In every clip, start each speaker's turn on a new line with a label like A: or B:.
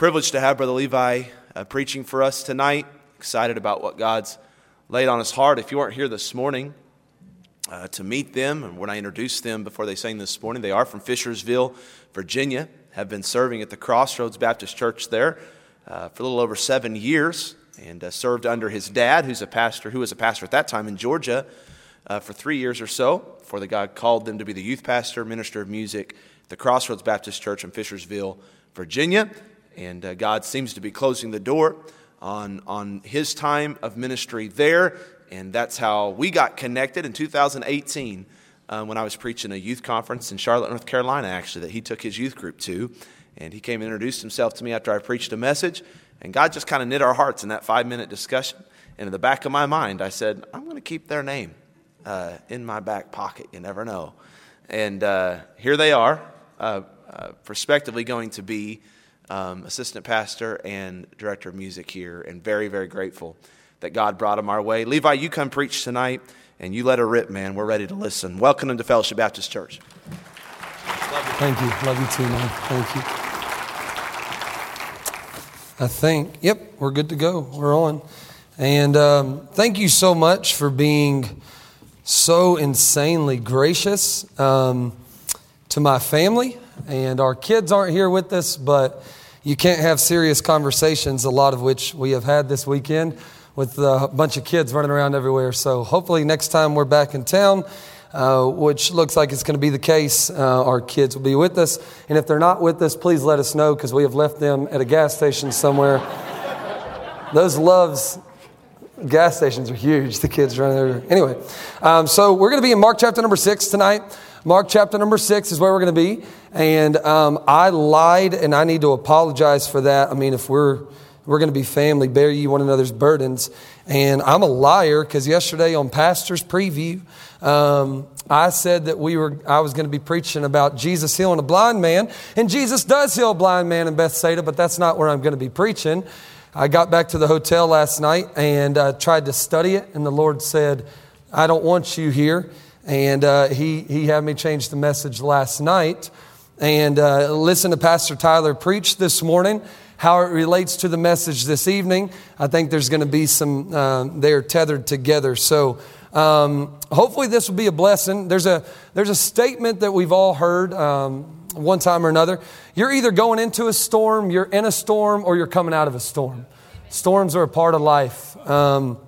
A: Privileged to have Brother Levi uh, preaching for us tonight. Excited about what God's laid on his heart. If you weren't here this morning uh, to meet them, and when I introduced them before they sang this morning, they are from Fishersville, Virginia, have been serving at the Crossroads Baptist Church there uh, for a little over seven years, and uh, served under his dad, who's a pastor, who was a pastor at that time in Georgia, uh, for three years or so, before the God called them to be the youth pastor, minister of music, at the Crossroads Baptist Church in Fishersville, Virginia. And uh, God seems to be closing the door on, on his time of ministry there. And that's how we got connected in 2018 uh, when I was preaching a youth conference in Charlotte, North Carolina, actually, that he took his youth group to. And he came and introduced himself to me after I preached a message. And God just kind of knit our hearts in that five minute discussion. And in the back of my mind, I said, I'm going to keep their name uh, in my back pocket. You never know. And uh, here they are, uh, uh, prospectively going to be um, assistant pastor and director of music here, and very, very grateful that God brought him our way. Levi, you come preach tonight, and you let her rip, man. We're ready to listen. Welcome to Fellowship Baptist Church.
B: Thank you. Love you too, man. Thank you. I think, yep, we're good to go. We're on. And um, thank you so much for being so insanely gracious um, to my family. And our kids aren't here with us, but you can't have serious conversations, a lot of which we have had this weekend with a bunch of kids running around everywhere. So hopefully, next time we're back in town, uh, which looks like it's going to be the case, uh, our kids will be with us. And if they're not with us, please let us know because we have left them at a gas station somewhere. Those Love's gas stations are huge. The kids running there. Anyway, um, so we're going to be in Mark chapter number six tonight. Mark chapter number six is where we're going to be. And um, I lied, and I need to apologize for that. I mean, if we're we're going to be family, bear ye one another's burdens. And I'm a liar because yesterday on Pastor's Preview, um, I said that we were I was going to be preaching about Jesus healing a blind man, and Jesus does heal a blind man in Bethsaida, but that's not where I'm going to be preaching. I got back to the hotel last night and uh, tried to study it, and the Lord said, "I don't want you here." And uh, he, he had me change the message last night. And uh, listen to Pastor Tyler preach this morning, how it relates to the message this evening. I think there's going to be some, uh, they're tethered together. So um, hopefully this will be a blessing. There's a, there's a statement that we've all heard um, one time or another. You're either going into a storm, you're in a storm, or you're coming out of a storm. Storms are a part of life. Um,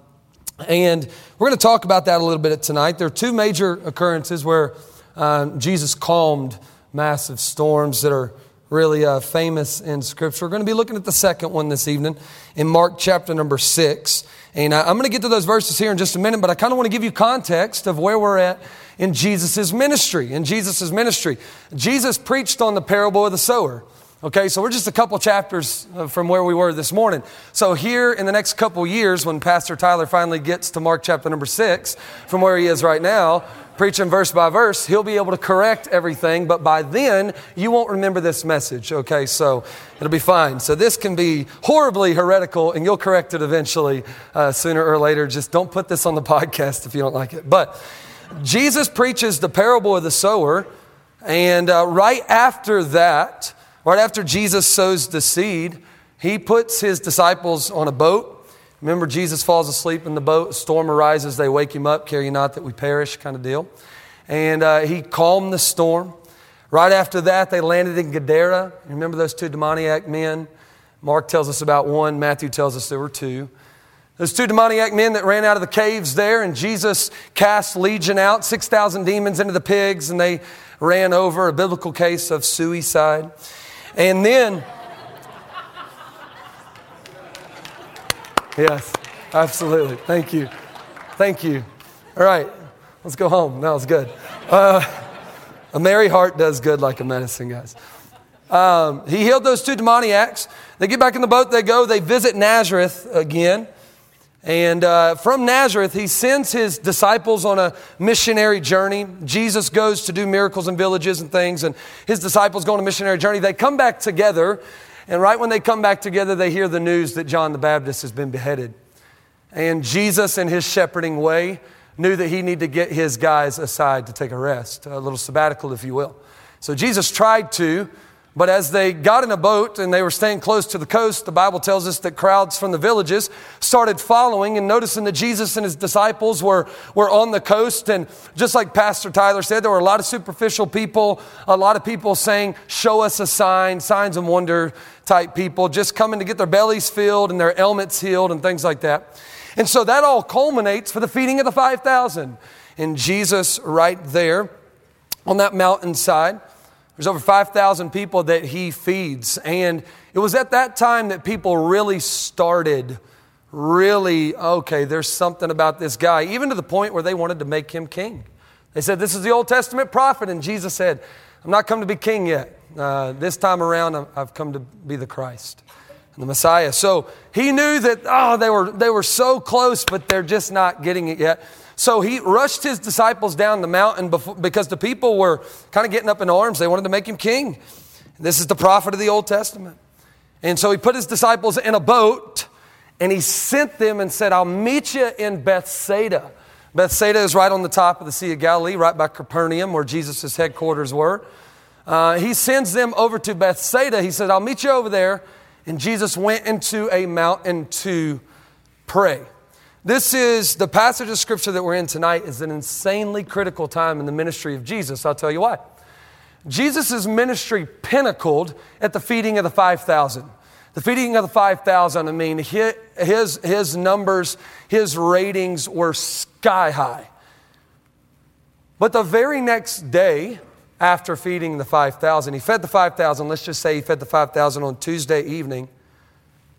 B: and we're going to talk about that a little bit tonight. There are two major occurrences where uh, Jesus calmed massive storms that are really uh, famous in Scripture. We're going to be looking at the second one this evening in Mark chapter number six. And I'm going to get to those verses here in just a minute, but I kind of want to give you context of where we're at in Jesus' ministry. In Jesus' ministry, Jesus preached on the parable of the sower. Okay, so we're just a couple chapters uh, from where we were this morning. So, here in the next couple years, when Pastor Tyler finally gets to Mark chapter number six, from where he is right now, preaching verse by verse, he'll be able to correct everything, but by then, you won't remember this message. Okay, so it'll be fine. So, this can be horribly heretical, and you'll correct it eventually uh, sooner or later. Just don't put this on the podcast if you don't like it. But Jesus preaches the parable of the sower, and uh, right after that, Right after Jesus sows the seed, he puts his disciples on a boat. Remember, Jesus falls asleep in the boat, a storm arises, they wake him up, Care you not that we perish, kind of deal. And uh, he calmed the storm. Right after that, they landed in Gadara. Remember those two demoniac men? Mark tells us about one, Matthew tells us there were two. Those two demoniac men that ran out of the caves there, and Jesus cast legion out, 6,000 demons into the pigs, and they ran over a biblical case of suicide. And then, yes, absolutely. Thank you. Thank you. All right, let's go home. That was good. Uh, a merry heart does good like a medicine, guys. Um, he healed those two demoniacs. They get back in the boat, they go, they visit Nazareth again. And uh, from Nazareth, he sends his disciples on a missionary journey. Jesus goes to do miracles in villages and things, and his disciples go on a missionary journey. They come back together, and right when they come back together, they hear the news that John the Baptist has been beheaded. And Jesus, in his shepherding way, knew that he needed to get his guys aside to take a rest, a little sabbatical, if you will. So Jesus tried to But as they got in a boat and they were staying close to the coast, the Bible tells us that crowds from the villages started following and noticing that Jesus and his disciples were, were on the coast. And just like Pastor Tyler said, there were a lot of superficial people, a lot of people saying, Show us a sign, signs and wonder type people, just coming to get their bellies filled and their ailments healed and things like that. And so that all culminates for the feeding of the 5,000. And Jesus, right there on that mountainside, there's over 5,000 people that he feeds. And it was at that time that people really started, really, okay, there's something about this guy, even to the point where they wanted to make him king. They said, This is the Old Testament prophet. And Jesus said, I'm not come to be king yet. Uh, this time around, I've come to be the Christ and the Messiah. So he knew that, oh, they were, they were so close, but they're just not getting it yet. So he rushed his disciples down the mountain because the people were kind of getting up in arms. They wanted to make him king. This is the prophet of the Old Testament. And so he put his disciples in a boat and he sent them and said, I'll meet you in Bethsaida. Bethsaida is right on the top of the Sea of Galilee, right by Capernaum, where Jesus' headquarters were. Uh, he sends them over to Bethsaida. He said, I'll meet you over there. And Jesus went into a mountain to pray. This is the passage of scripture that we're in tonight is an insanely critical time in the ministry of Jesus. I'll tell you why. Jesus' ministry pinnacled at the feeding of the 5,000. The feeding of the 5,000, I mean, his, his numbers, his ratings were sky high. But the very next day, after feeding the 5,000, he fed the 5,000. Let's just say he fed the 5,000 on Tuesday evening.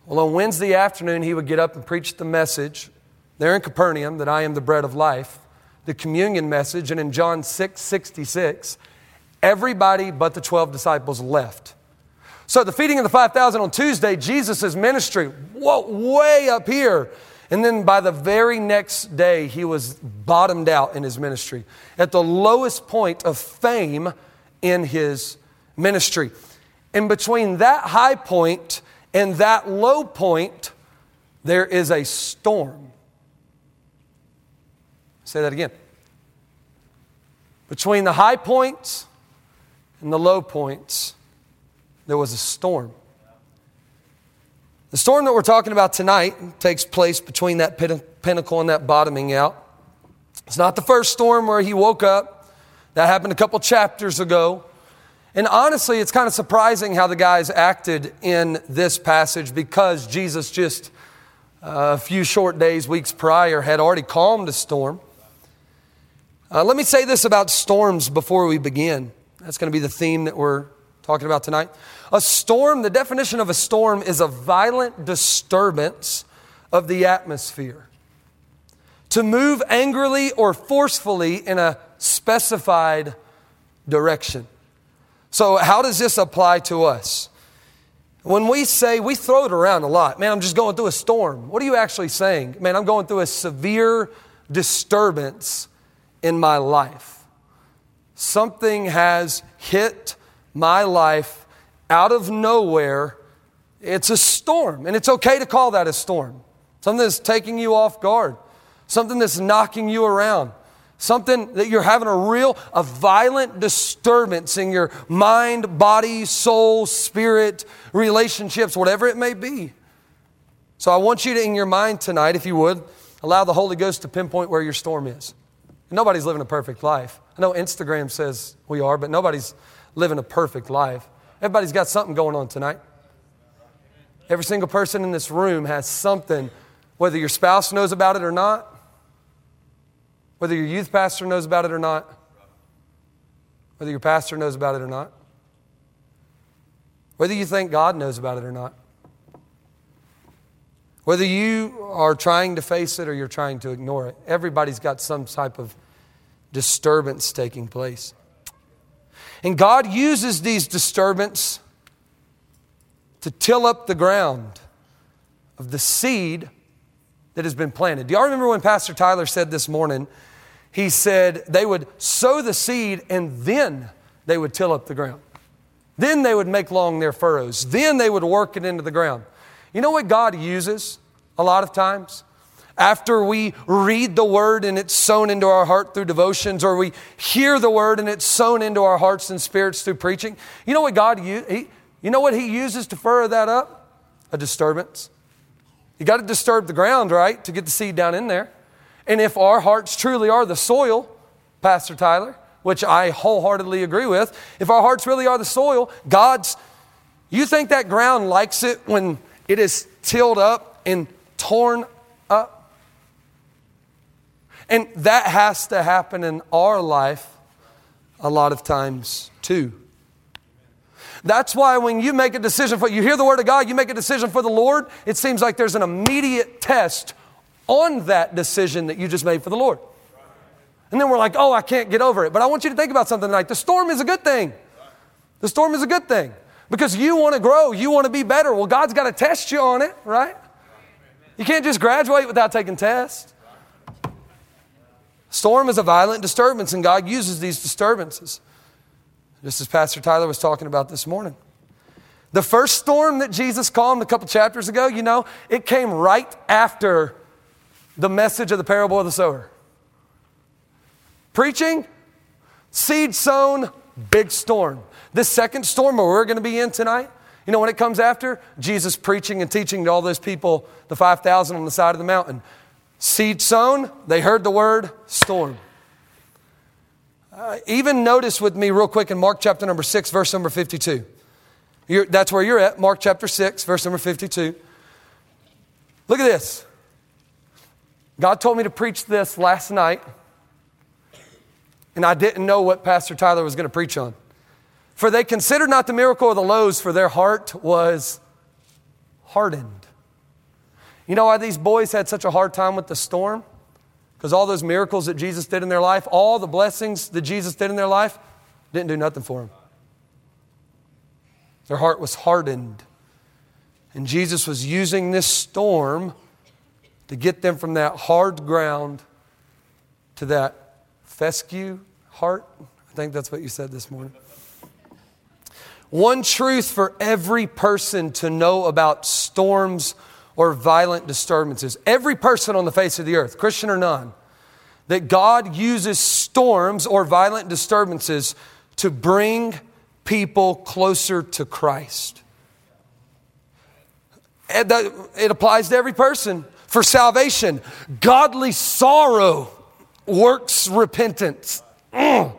B: Well, on Wednesday afternoon, he would get up and preach the message there in Capernaum that I am the bread of life, the communion message, and in John 6 66, everybody but the 12 disciples left. So the feeding of the 5,000 on Tuesday, Jesus' ministry, whoa, way up here. And then by the very next day, he was bottomed out in his ministry, at the lowest point of fame in his ministry. In between that high point and that low point, there is a storm. Say that again. Between the high points and the low points, there was a storm. The storm that we're talking about tonight takes place between that pinnacle and that bottoming out. It's not the first storm where he woke up. That happened a couple chapters ago. And honestly, it's kind of surprising how the guys acted in this passage because Jesus just uh, a few short days, weeks prior, had already calmed a storm. Uh, let me say this about storms before we begin. That's going to be the theme that we're talking about tonight. A storm, the definition of a storm is a violent disturbance of the atmosphere. To move angrily or forcefully in a specified direction. So, how does this apply to us? When we say, we throw it around a lot, man, I'm just going through a storm. What are you actually saying? Man, I'm going through a severe disturbance in my life. Something has hit my life out of nowhere. It's a storm, and it's okay to call that a storm. Something that's taking you off guard, something that's knocking you around, something that you're having a real, a violent disturbance in your mind, body, soul, spirit, relationships, whatever it may be. So I want you to, in your mind tonight, if you would, allow the Holy Ghost to pinpoint where your storm is. Nobody's living a perfect life. I know Instagram says we are, but nobody's living a perfect life. Everybody's got something going on tonight. Every single person in this room has something, whether your spouse knows about it or not, whether your youth pastor knows about it or not, whether your pastor knows about it or not, whether you think God knows about it or not. Whether you are trying to face it or you're trying to ignore it, everybody's got some type of disturbance taking place. And God uses these disturbances to till up the ground of the seed that has been planted. Do y'all remember when Pastor Tyler said this morning? He said they would sow the seed and then they would till up the ground. Then they would make long their furrows. Then they would work it into the ground. You know what God uses a lot of times? After we read the word and it's sown into our heart through devotions, or we hear the word and it's sown into our hearts and spirits through preaching, you know what God uses? You know what He uses to furrow that up? A disturbance. You got to disturb the ground, right, to get the seed down in there. And if our hearts truly are the soil, Pastor Tyler, which I wholeheartedly agree with, if our hearts really are the soil, God's, you think that ground likes it when it is tilled up and torn up? And that has to happen in our life a lot of times too. That's why when you make a decision for you hear the word of God, you make a decision for the Lord, it seems like there's an immediate test on that decision that you just made for the Lord. And then we're like, "Oh, I can't get over it." But I want you to think about something tonight. The storm is a good thing. The storm is a good thing because you want to grow, you want to be better. Well, God's got to test you on it, right? You can't just graduate without taking tests. Storm is a violent disturbance, and God uses these disturbances. Just as Pastor Tyler was talking about this morning. The first storm that Jesus calmed a couple chapters ago, you know, it came right after the message of the parable of the sower. Preaching, seed sown, big storm. This second storm where we're going to be in tonight, you know when it comes after? Jesus preaching and teaching to all those people, the 5,000 on the side of the mountain. Seed sown, they heard the word storm. Uh, even notice with me, real quick, in Mark chapter number 6, verse number 52. You're, that's where you're at, Mark chapter 6, verse number 52. Look at this. God told me to preach this last night, and I didn't know what Pastor Tyler was going to preach on. For they considered not the miracle of the loaves, for their heart was hardened. You know why these boys had such a hard time with the storm? Because all those miracles that Jesus did in their life, all the blessings that Jesus did in their life, didn't do nothing for them. Their heart was hardened. And Jesus was using this storm to get them from that hard ground to that fescue heart. I think that's what you said this morning. One truth for every person to know about storms or violent disturbances. Every person on the face of the earth, Christian or non, that God uses storms or violent disturbances to bring people closer to Christ. It applies to every person. For salvation, godly sorrow works repentance. Mm.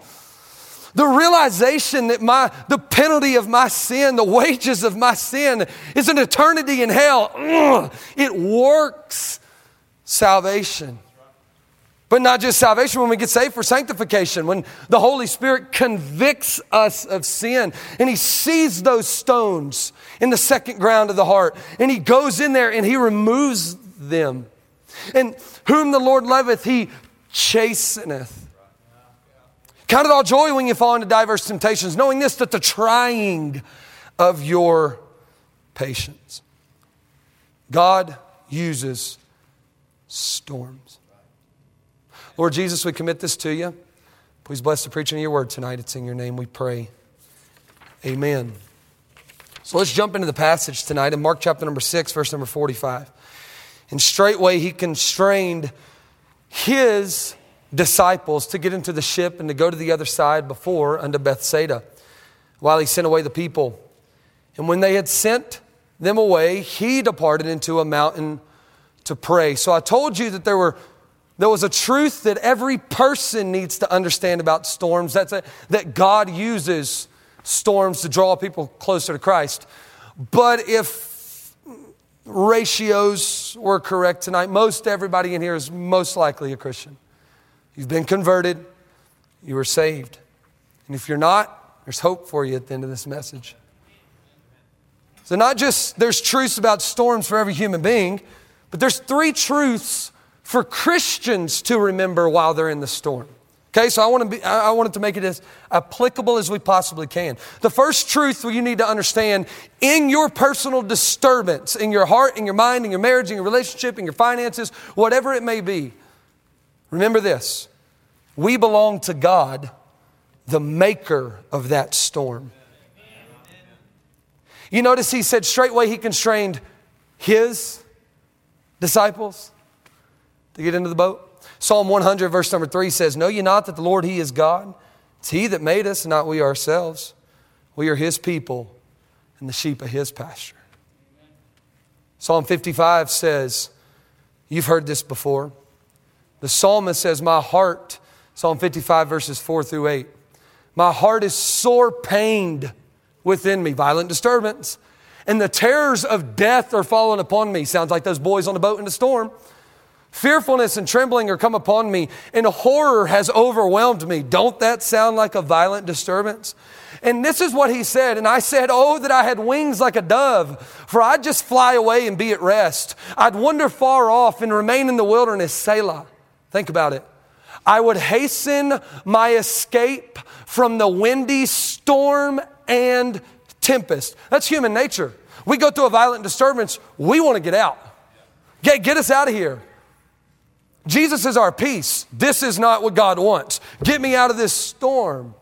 B: The realization that my, the penalty of my sin, the wages of my sin is an eternity in hell. Ugh, it works salvation. But not just salvation, when we get saved for sanctification, when the Holy Spirit convicts us of sin and He sees those stones in the second ground of the heart and He goes in there and He removes them. And whom the Lord loveth, He chasteneth. Count it all joy when you fall into diverse temptations, knowing this, that the trying of your patience. God uses storms. Lord Jesus, we commit this to you. Please bless the preaching of your word tonight. It's in your name we pray. Amen. So let's jump into the passage tonight in Mark chapter number 6, verse number 45. And straightway he constrained his disciples to get into the ship and to go to the other side before unto Bethsaida while he sent away the people. And when they had sent them away, he departed into a mountain to pray. So I told you that there were there was a truth that every person needs to understand about storms. That's a, that God uses storms to draw people closer to Christ. But if ratios were correct tonight, most everybody in here is most likely a Christian. You've been converted, you are saved. And if you're not, there's hope for you at the end of this message. So, not just there's truths about storms for every human being, but there's three truths for Christians to remember while they're in the storm. Okay, so I want to be, I wanted to make it as applicable as we possibly can. The first truth you need to understand in your personal disturbance, in your heart, in your mind, in your marriage, in your relationship, in your finances, whatever it may be, Remember this we belong to God, the maker of that storm. You notice he said straightway he constrained his disciples. to get into the boat? Psalm 100, verse number 3 says, Know ye not that the Lord, He is God? It's He that made us, not we ourselves. We are His people and the sheep of His pasture. Psalm 55 says, You've heard this before. The psalmist says, My heart, Psalm 55, verses 4 through 8, my heart is sore pained within me, violent disturbance, and the terrors of death are fallen upon me. Sounds like those boys on the boat in the storm. Fearfulness and trembling are come upon me, and horror has overwhelmed me. Don't that sound like a violent disturbance? And this is what he said. And I said, Oh, that I had wings like a dove, for I'd just fly away and be at rest. I'd wander far off and remain in the wilderness, Selah. Think about it. I would hasten my escape from the windy storm and tempest. That's human nature. We go through a violent disturbance, we want to get out. Get, get us out of here. Jesus is our peace. This is not what God wants. Get me out of this storm.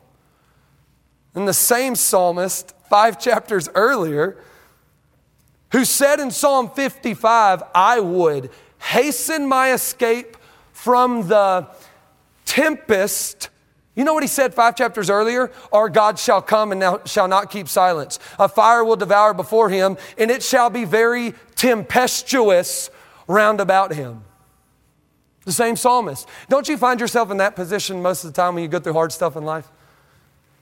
B: And the same psalmist, five chapters earlier, who said in Psalm 55, I would hasten my escape from the tempest. You know what he said five chapters earlier? Our God shall come and now shall not keep silence. A fire will devour before him, and it shall be very tempestuous round about him. The same psalmist. Don't you find yourself in that position most of the time when you go through hard stuff in life?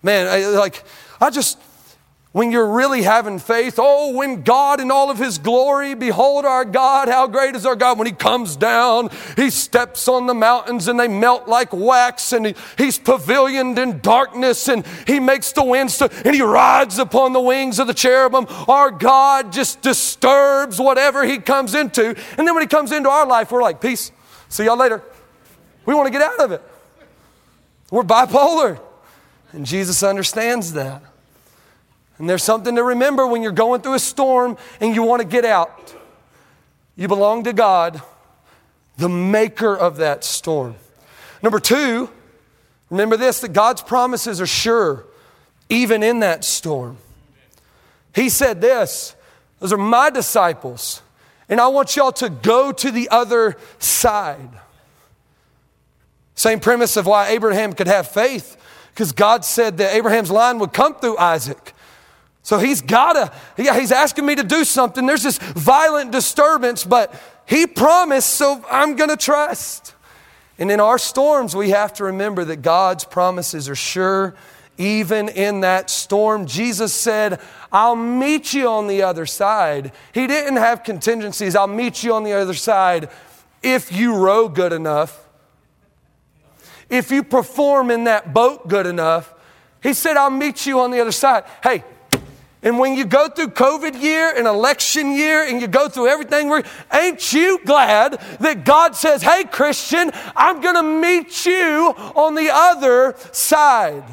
B: Man, I, like, I just, when you're really having faith, oh, when God in all of his glory, behold our God, how great is our God. When he comes down, he steps on the mountains and they melt like wax, and he, he's pavilioned in darkness, and he makes the winds to, and he rides upon the wings of the cherubim. Our God just disturbs whatever he comes into. And then when he comes into our life, we're like, peace. See y'all later. We want to get out of it. We're bipolar. And Jesus understands that. And there's something to remember when you're going through a storm and you want to get out. You belong to God, the maker of that storm. Number two, remember this that God's promises are sure, even in that storm. He said this Those are my disciples and I want y'all to go to the other side. Same premise of why Abraham could have faith, because God said that Abraham's line would come through Isaac. So he's gotta, yeah, he's asking me to do something. There's this violent disturbance, but he promised, so I'm gonna trust. And in our storms, we have to remember that God's promises are sure even in that storm. Jesus said, I'll meet you on the other side. He didn't have contingencies. I'll meet you on the other side if you row good enough, if you perform in that boat good enough. He said, I'll meet you on the other side. Hey, and when you go through COVID year and election year and you go through everything, ain't you glad that God says, Hey, Christian, I'm going to meet you on the other side?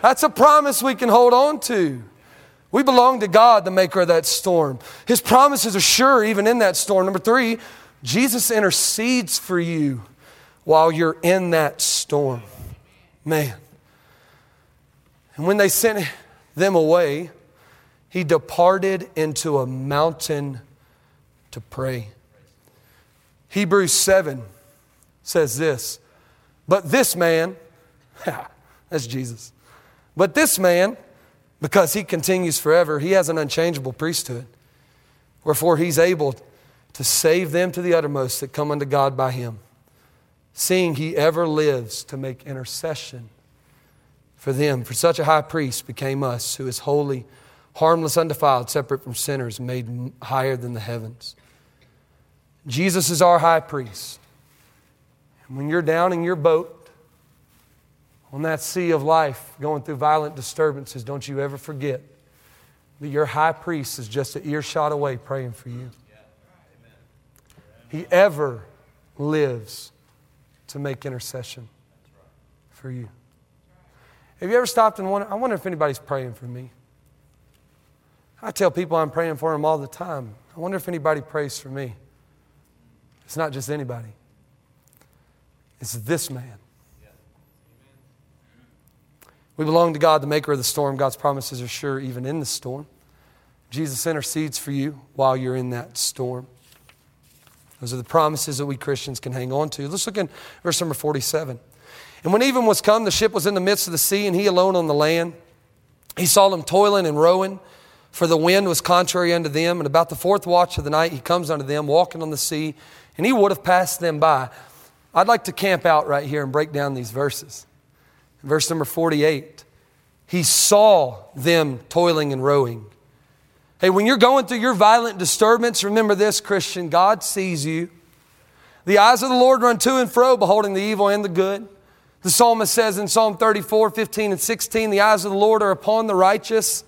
B: That's a promise we can hold on to. We belong to God, the maker of that storm. His promises are sure even in that storm. Number three, Jesus intercedes for you while you're in that storm. Man. And when they sent them away, he departed into a mountain to pray. Hebrews 7 says this, but this man, that's Jesus, but this man, because he continues forever, he has an unchangeable priesthood. Wherefore he's able to save them to the uttermost that come unto God by him, seeing he ever lives to make intercession for them. For such a high priest became us, who is holy, harmless, undefiled, separate from sinners, made higher than the heavens. Jesus is our high priest. And when you're down in your boat, on that sea of life, going through violent disturbances, don't you ever forget that your high priest is just an earshot away praying for you. He ever lives to make intercession for you. Have you ever stopped and wondered, I wonder if anybody's praying for me? I tell people I'm praying for them all the time. I wonder if anybody prays for me. It's not just anybody, it's this man. We belong to God, the maker of the storm. God's promises are sure even in the storm. Jesus intercedes for you while you're in that storm. Those are the promises that we Christians can hang on to. Let's look in verse number 47. And when even was come, the ship was in the midst of the sea, and he alone on the land. He saw them toiling and rowing, for the wind was contrary unto them. And about the fourth watch of the night, he comes unto them, walking on the sea, and he would have passed them by. I'd like to camp out right here and break down these verses. Verse number 48 He saw them toiling and rowing. Hey, when you're going through your violent disturbance, remember this, Christian God sees you. The eyes of the Lord run to and fro, beholding the evil and the good. The psalmist says in Psalm 34, 15, and 16, the eyes of the Lord are upon the righteous,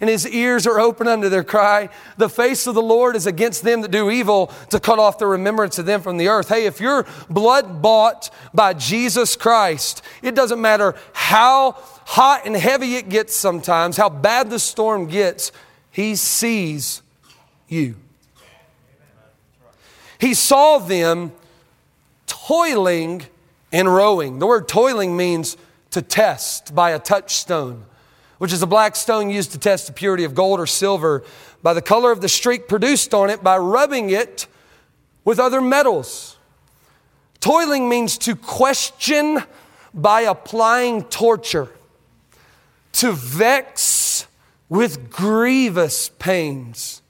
B: and his ears are open unto their cry. The face of the Lord is against them that do evil, to cut off the remembrance of them from the earth. Hey, if you're blood bought by Jesus Christ, it doesn't matter how hot and heavy it gets sometimes, how bad the storm gets, he sees you. He saw them toiling and rowing. The word toiling means to test by a touchstone, which is a black stone used to test the purity of gold or silver by the color of the streak produced on it by rubbing it with other metals. Toiling means to question by applying torture, to vex with grievous pains,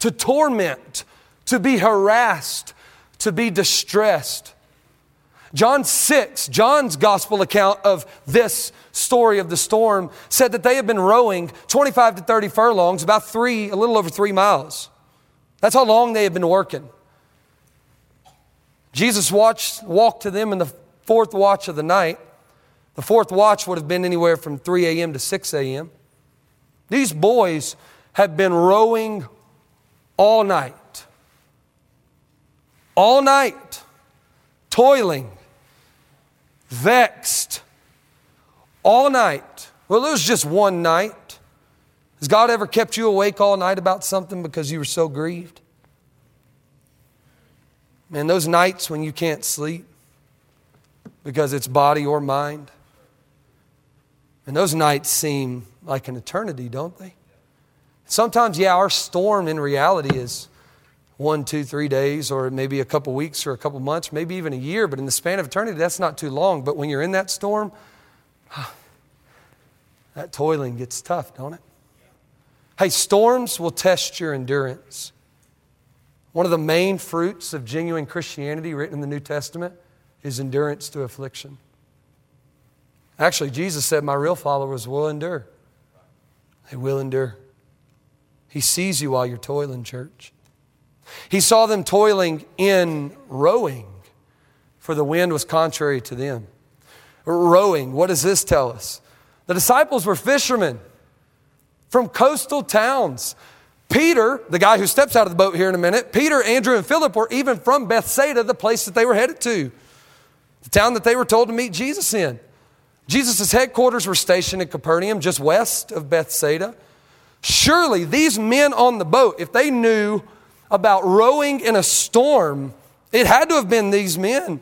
B: to torment, to be harassed, to be distressed. John 6, John's gospel account of this story of the storm, said that they had been rowing 25 to 30 furlongs, about three, a little over three miles. That's how long they had been working. Jesus watched, walked to them in the fourth watch of the night. The fourth watch would have been anywhere from 3 a.m. to 6 a.m. These boys have been rowing all night. All night, toiling vexed all night. Well, it was just one night. Has God ever kept you awake all night about something because you were so grieved? Man, those nights when you can't sleep because it's body or mind, and those nights seem like an eternity, don't they? Sometimes, yeah, our storm in reality is one, two, three days, or maybe a couple weeks or a couple months, maybe even a year, but in the span of eternity, that's not too long. But when you're in that storm, that toiling gets tough, don't it? Hey, storms will test your endurance. One of the main fruits of genuine Christianity written in the New Testament is endurance to affliction. Actually, Jesus said, My real followers will endure. They will endure. He sees you while you're toiling, church. He saw them toiling in rowing, for the wind was contrary to them. Rowing, what does this tell us? The disciples were fishermen from coastal towns. Peter, the guy who steps out of the boat here in a minute, Peter, Andrew, and Philip were even from Bethsaida, the place that they were headed to, the town that they were told to meet Jesus in. Jesus' headquarters were stationed in Capernaum, just west of Bethsaida. Surely these men on the boat, if they knew about rowing in a storm, it had to have been these men.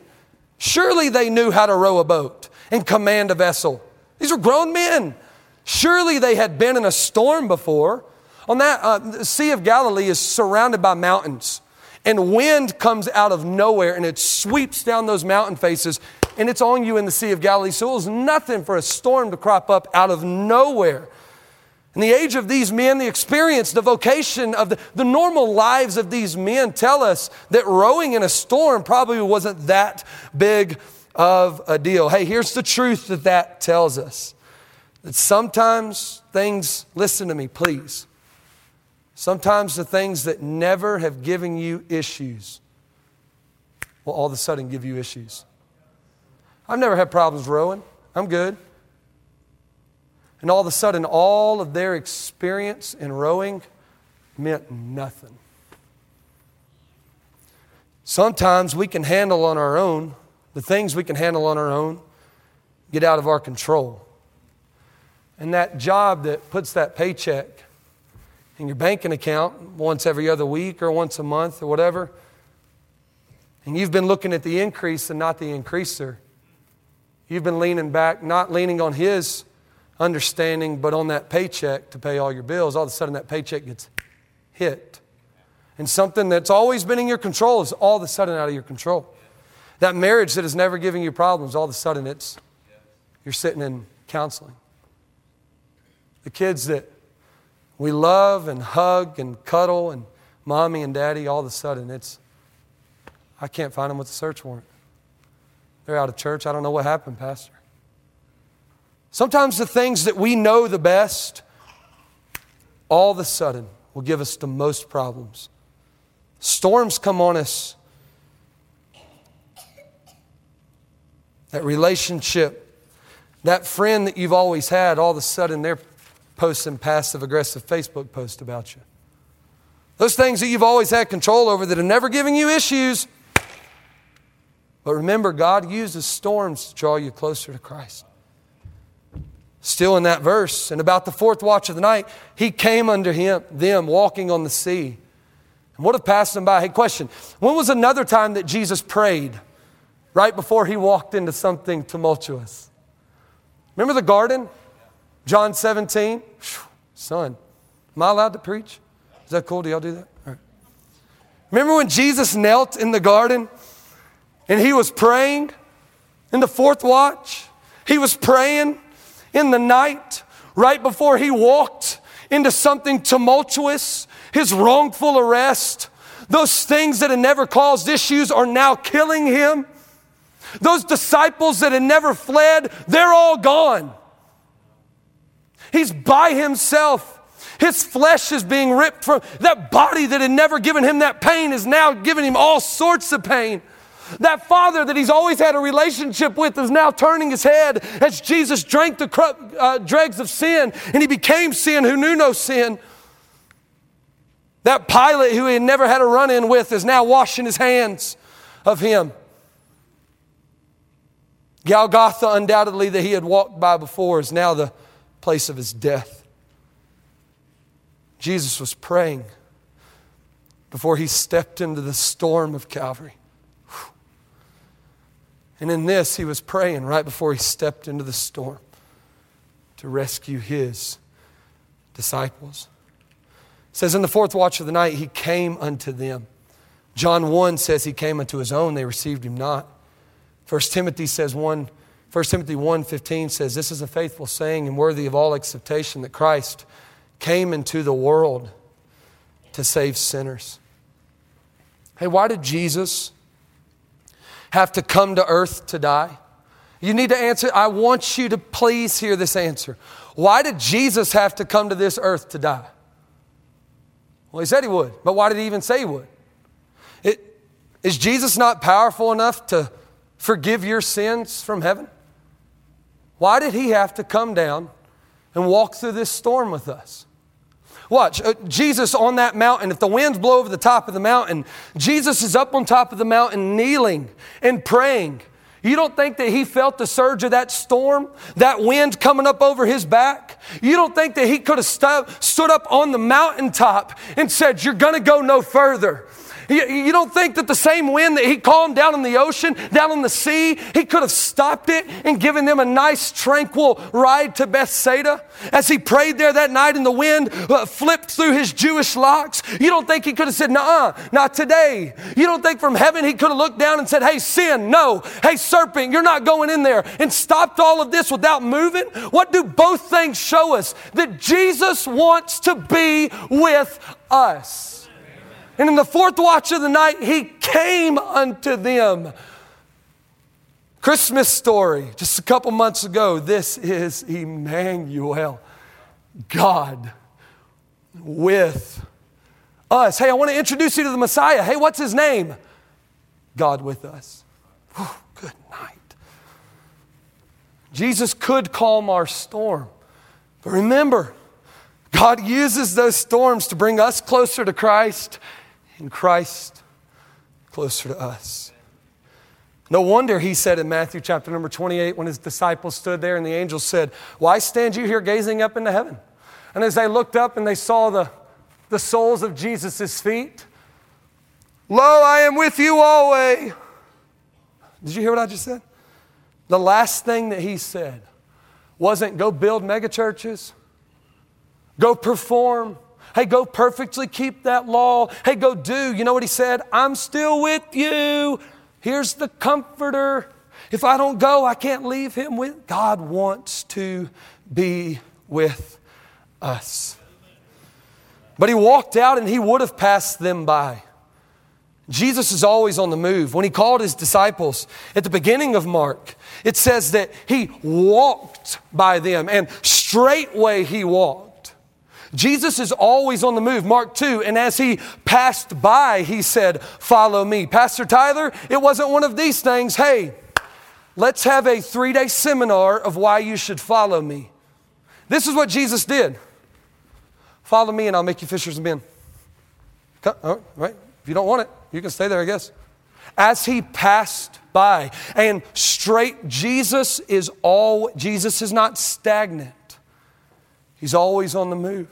B: Surely they knew how to row a boat and command a vessel. These were grown men. Surely they had been in a storm before. On that, uh, the Sea of Galilee is surrounded by mountains, and wind comes out of nowhere and it sweeps down those mountain faces, and it's on you in the Sea of Galilee. So it was nothing for a storm to crop up out of nowhere. In the age of these men, the experience, the vocation of the, the normal lives of these men tell us that rowing in a storm probably wasn't that big of a deal. Hey, here's the truth that that tells us that sometimes things, listen to me, please. Sometimes the things that never have given you issues will all of a sudden give you issues. I've never had problems rowing, I'm good. And all of a sudden, all of their experience in rowing meant nothing. Sometimes we can handle on our own, the things we can handle on our own get out of our control. And that job that puts that paycheck in your banking account once every other week or once a month or whatever, and you've been looking at the increase and not the increaser. You've been leaning back, not leaning on his understanding, but on that paycheck to pay all your bills, all of a sudden that paycheck gets hit. And something that's always been in your control is all of a sudden out of your control. That marriage that is never giving you problems, all of a sudden it's you're sitting in counseling. The kids that we love and hug and cuddle and mommy and daddy, all of a sudden it's I can't find them with a search warrant. They're out of church. I don't know what happened, Pastor. Sometimes the things that we know the best, all of a sudden, will give us the most problems. Storms come on us. That relationship, that friend that you've always had, all of a sudden they're posting passive aggressive Facebook posts about you. Those things that you've always had control over that have never given you issues. But remember, God uses storms to draw you closer to Christ. Still in that verse, and about the fourth watch of the night, he came unto him, them walking on the sea. And what if passed them by? Hey, question. When was another time that Jesus prayed right before he walked into something tumultuous? Remember the garden? John 17? Son, am I allowed to preach? Is that cool? Do y'all do that? All right. Remember when Jesus knelt in the garden and he was praying in the fourth watch? He was praying in the night, right before he walked into something tumultuous, his wrongful arrest, those things that had never caused issues are now killing him. Those disciples that had never fled, they're all gone. He's by himself. His flesh is being ripped from that body that had never given him that pain is now giving him all sorts of pain. That father that he's always had a relationship with is now turning his head as Jesus drank the uh, dregs of sin and he became sin who knew no sin. That Pilate who he had never had a run in with is now washing his hands of him. Golgotha, undoubtedly, that he had walked by before, is now the place of his death. Jesus was praying before he stepped into the storm of Calvary. And in this, he was praying right before he stepped into the storm to rescue his disciples. It says, In the fourth watch of the night, he came unto them. John 1 says he came unto his own, they received him not. 1 Timothy says 1, 1 Timothy 1 15 says, This is a faithful saying and worthy of all acceptation that Christ came into the world to save sinners. Hey, why did Jesus have to come to earth to die? You need to answer. I want you to please hear this answer. Why did Jesus have to come to this earth to die? Well, he said he would, but why did he even say he would? It, is Jesus not powerful enough to forgive your sins from heaven? Why did he have to come down and walk through this storm with us? Watch, uh, Jesus on that mountain, if the winds blow over the top of the mountain, Jesus is up on top of the mountain kneeling and praying. You don't think that he felt the surge of that storm, that wind coming up over his back? You don't think that he could have stu- stood up on the mountaintop and said, You're going to go no further? You, don't think that the same wind that he calmed down in the ocean, down in the sea, he could have stopped it and given them a nice, tranquil ride to Bethsaida? As he prayed there that night and the wind uh, flipped through his Jewish locks, you don't think he could have said, Nah, not today. You don't think from heaven he could have looked down and said, Hey, sin, no. Hey, serpent, you're not going in there and stopped all of this without moving? What do both things show us? That Jesus wants to be with us. And in the fourth watch of the night, he came unto them. Christmas story, just a couple months ago. This is Emmanuel, God with us. Hey, I want to introduce you to the Messiah. Hey, what's his name? God with us. Whew, good night. Jesus could calm our storm. But remember, God uses those storms to bring us closer to Christ in Christ closer to us. No wonder he said in Matthew chapter number 28 when his disciples stood there and the angel said, Why stand you here gazing up into heaven? And as they looked up and they saw the, the soles of Jesus' feet, Lo, I am with you always. Did you hear what I just said? The last thing that he said wasn't go build megachurches, go perform, Hey, go perfectly keep that law. Hey, go do. You know what he said? I'm still with you. Here's the comforter. If I don't go, I can't leave him with. God wants to be with us. But he walked out and he would have passed them by. Jesus is always on the move. When he called his disciples at the beginning of Mark, it says that he walked by them and straightway he walked. Jesus is always on the move. Mark 2, and as he passed by, he said, Follow me. Pastor Tyler, it wasn't one of these things. Hey, let's have a three day seminar of why you should follow me. This is what Jesus did. Follow me and I'll make you fishers of men. All right? If you don't want it, you can stay there, I guess. As he passed by, and straight, Jesus is all, Jesus is not stagnant. He's always on the move.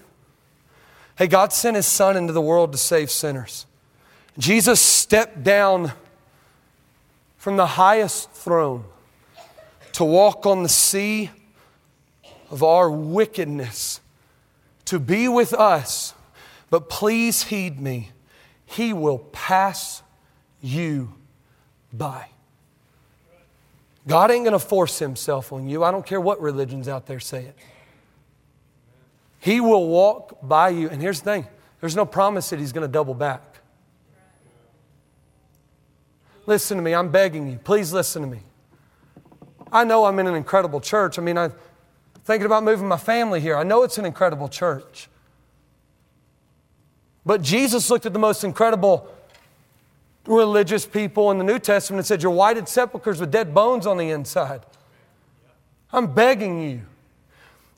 B: Hey, God sent his son into the world to save sinners. Jesus stepped down from the highest throne to walk on the sea of our wickedness, to be with us. But please heed me he will pass you by. God ain't going to force himself on you. I don't care what religions out there say it. He will walk by you. And here's the thing there's no promise that he's going to double back. Listen to me. I'm begging you. Please listen to me. I know I'm in an incredible church. I mean, I'm thinking about moving my family here. I know it's an incredible church. But Jesus looked at the most incredible religious people in the New Testament and said, You're whited sepulchres with dead bones on the inside. I'm begging you.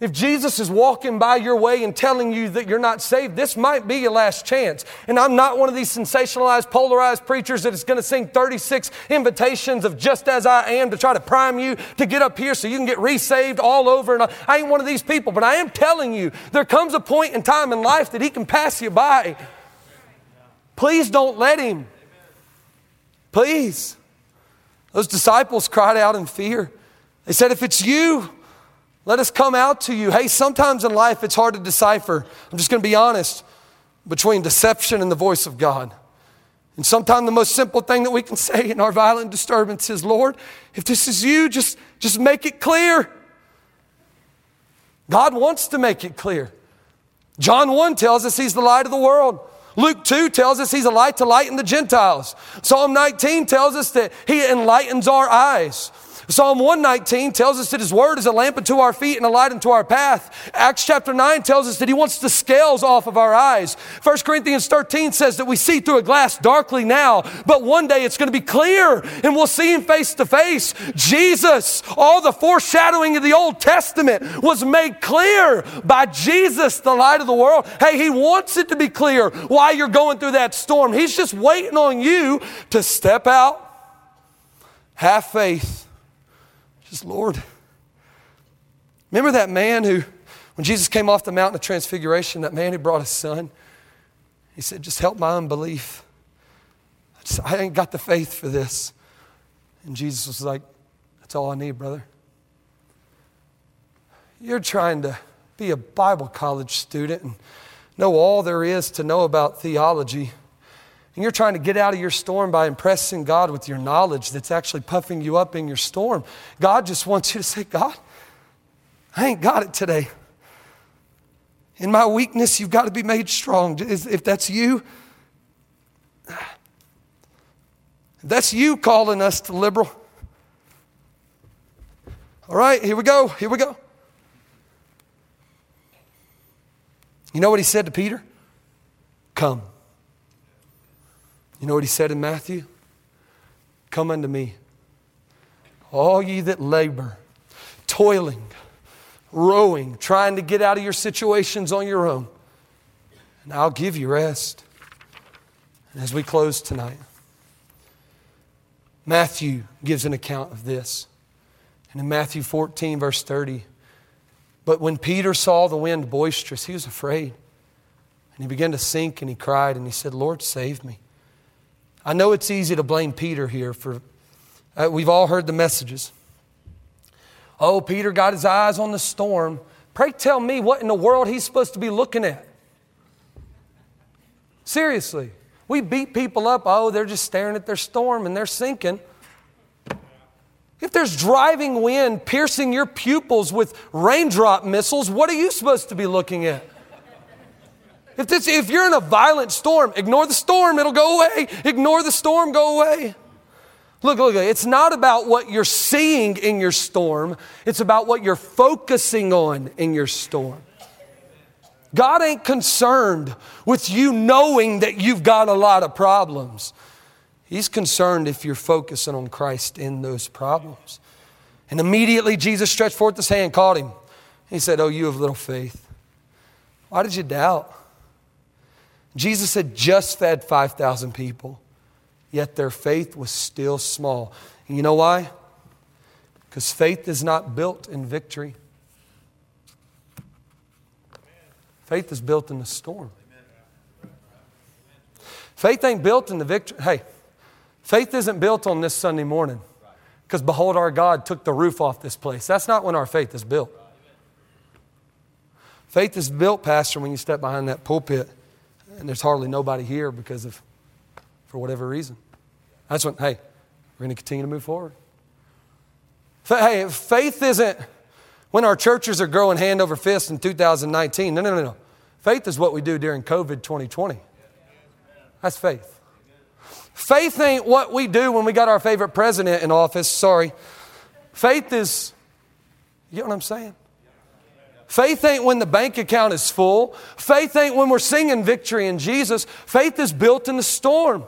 B: If Jesus is walking by your way and telling you that you're not saved, this might be your last chance. And I'm not one of these sensationalized, polarized preachers that is going to sing 36 invitations of just as I am to try to prime you to get up here so you can get resaved all over. And I ain't one of these people, but I am telling you, there comes a point in time in life that He can pass you by. Please don't let Him. Please. Those disciples cried out in fear. They said, If it's you, let us come out to you. Hey, sometimes in life it's hard to decipher. I'm just going to be honest between deception and the voice of God. And sometimes the most simple thing that we can say in our violent disturbance is, Lord, if this is you, just, just make it clear. God wants to make it clear. John 1 tells us he's the light of the world. Luke 2 tells us he's a light to lighten the Gentiles. Psalm 19 tells us that he enlightens our eyes. Psalm 119 tells us that His Word is a lamp unto our feet and a light unto our path. Acts chapter 9 tells us that He wants the scales off of our eyes. 1 Corinthians 13 says that we see through a glass darkly now, but one day it's going to be clear and we'll see Him face to face. Jesus, all the foreshadowing of the Old Testament was made clear by Jesus, the light of the world. Hey, He wants it to be clear why you're going through that storm. He's just waiting on you to step out, have faith, just, Lord. Remember that man who, when Jesus came off the mountain of transfiguration, that man who brought his son? He said, Just help my unbelief. I, just, I ain't got the faith for this. And Jesus was like, That's all I need, brother. You're trying to be a Bible college student and know all there is to know about theology. And you're trying to get out of your storm by impressing God with your knowledge that's actually puffing you up in your storm. God just wants you to say, God, I ain't got it today. In my weakness, you've got to be made strong. If that's you, that's you calling us to liberal. All right, here we go. Here we go. You know what he said to Peter? Come. You know what he said in Matthew? Come unto me, all ye that labor, toiling, rowing, trying to get out of your situations on your own, and I'll give you rest. And as we close tonight, Matthew gives an account of this. And in Matthew 14, verse 30, but when Peter saw the wind boisterous, he was afraid. And he began to sink and he cried and he said, Lord, save me. I know it's easy to blame Peter here for, uh, we've all heard the messages. Oh, Peter got his eyes on the storm. Pray tell me what in the world he's supposed to be looking at. Seriously. We beat people up, oh, they're just staring at their storm and they're sinking. If there's driving wind piercing your pupils with raindrop missiles, what are you supposed to be looking at? If, this, if you're in a violent storm, ignore the storm, it'll go away. Ignore the storm, go away. Look, look, it's not about what you're seeing in your storm, it's about what you're focusing on in your storm. God ain't concerned with you knowing that you've got a lot of problems. He's concerned if you're focusing on Christ in those problems. And immediately Jesus stretched forth his hand, called him. He said, Oh, you have little faith. Why did you doubt? Jesus had just fed 5,000 people, yet their faith was still small. And you know why? Because faith is not built in victory. Faith is built in the storm. Faith ain't built in the victory. Hey, faith isn't built on this Sunday morning because behold, our God took the roof off this place. That's not when our faith is built. Faith is built, Pastor, when you step behind that pulpit and there's hardly nobody here because of, for whatever reason. That's when, hey, we're going to continue to move forward. Hey, faith isn't when our churches are growing hand over fist in 2019. No, no, no, no. Faith is what we do during COVID 2020. That's faith. Faith ain't what we do when we got our favorite president in office. Sorry. Faith is, you know what I'm saying? Faith ain't when the bank account is full. Faith ain't when we're singing victory in Jesus. Faith is built in the storm.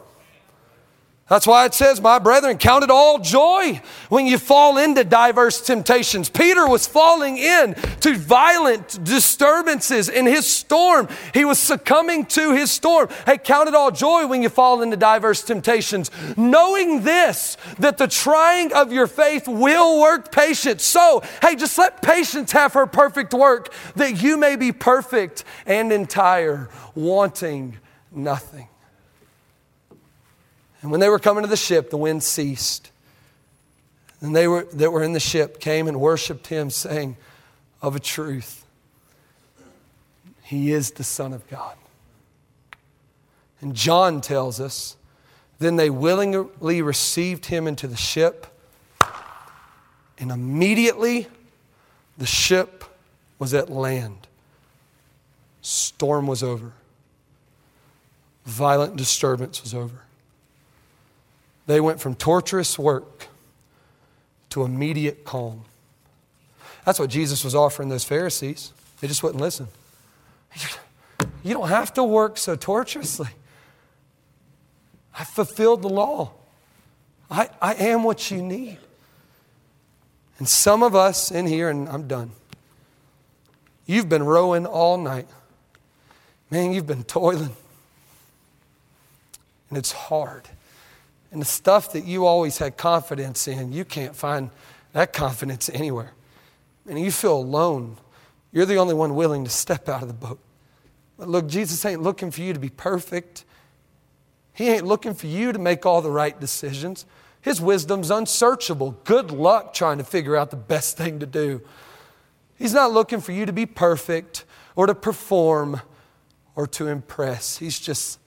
B: That's why it says, My brethren, count it all joy when you fall into diverse temptations. Peter was falling in to violent disturbances in his storm. He was succumbing to his storm. Hey, count it all joy when you fall into diverse temptations, knowing this, that the trying of your faith will work patience. So, hey, just let patience have her perfect work, that you may be perfect and entire, wanting nothing. And when they were coming to the ship, the wind ceased. And they were, that were in the ship came and worshiped him, saying, Of a truth, he is the Son of God. And John tells us, Then they willingly received him into the ship, and immediately the ship was at land. Storm was over, violent disturbance was over. They went from torturous work to immediate calm. That's what Jesus was offering those Pharisees. They just wouldn't listen. You don't have to work so torturously. I fulfilled the law. I, I am what you need. And some of us in here, and I'm done, you've been rowing all night. Man, you've been toiling. And it's hard. And the stuff that you always had confidence in, you can't find that confidence anywhere. And you feel alone. You're the only one willing to step out of the boat. But look, Jesus ain't looking for you to be perfect. He ain't looking for you to make all the right decisions. His wisdom's unsearchable. Good luck trying to figure out the best thing to do. He's not looking for you to be perfect or to perform or to impress. He's just,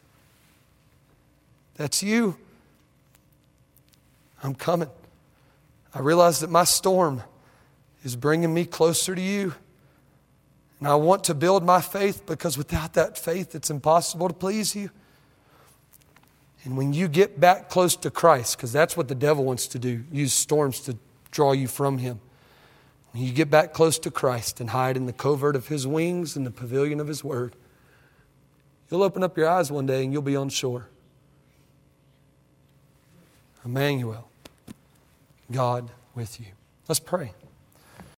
B: that's you. I'm coming. I realize that my storm is bringing me closer to you. And I want to build my faith because without that faith, it's impossible to please you. And when you get back close to Christ, because that's what the devil wants to do, use storms to draw you from him. When you get back close to Christ and hide in the covert of his wings and the pavilion of his word, you'll open up your eyes one day and you'll be on shore. Emmanuel, God with you. Let's pray.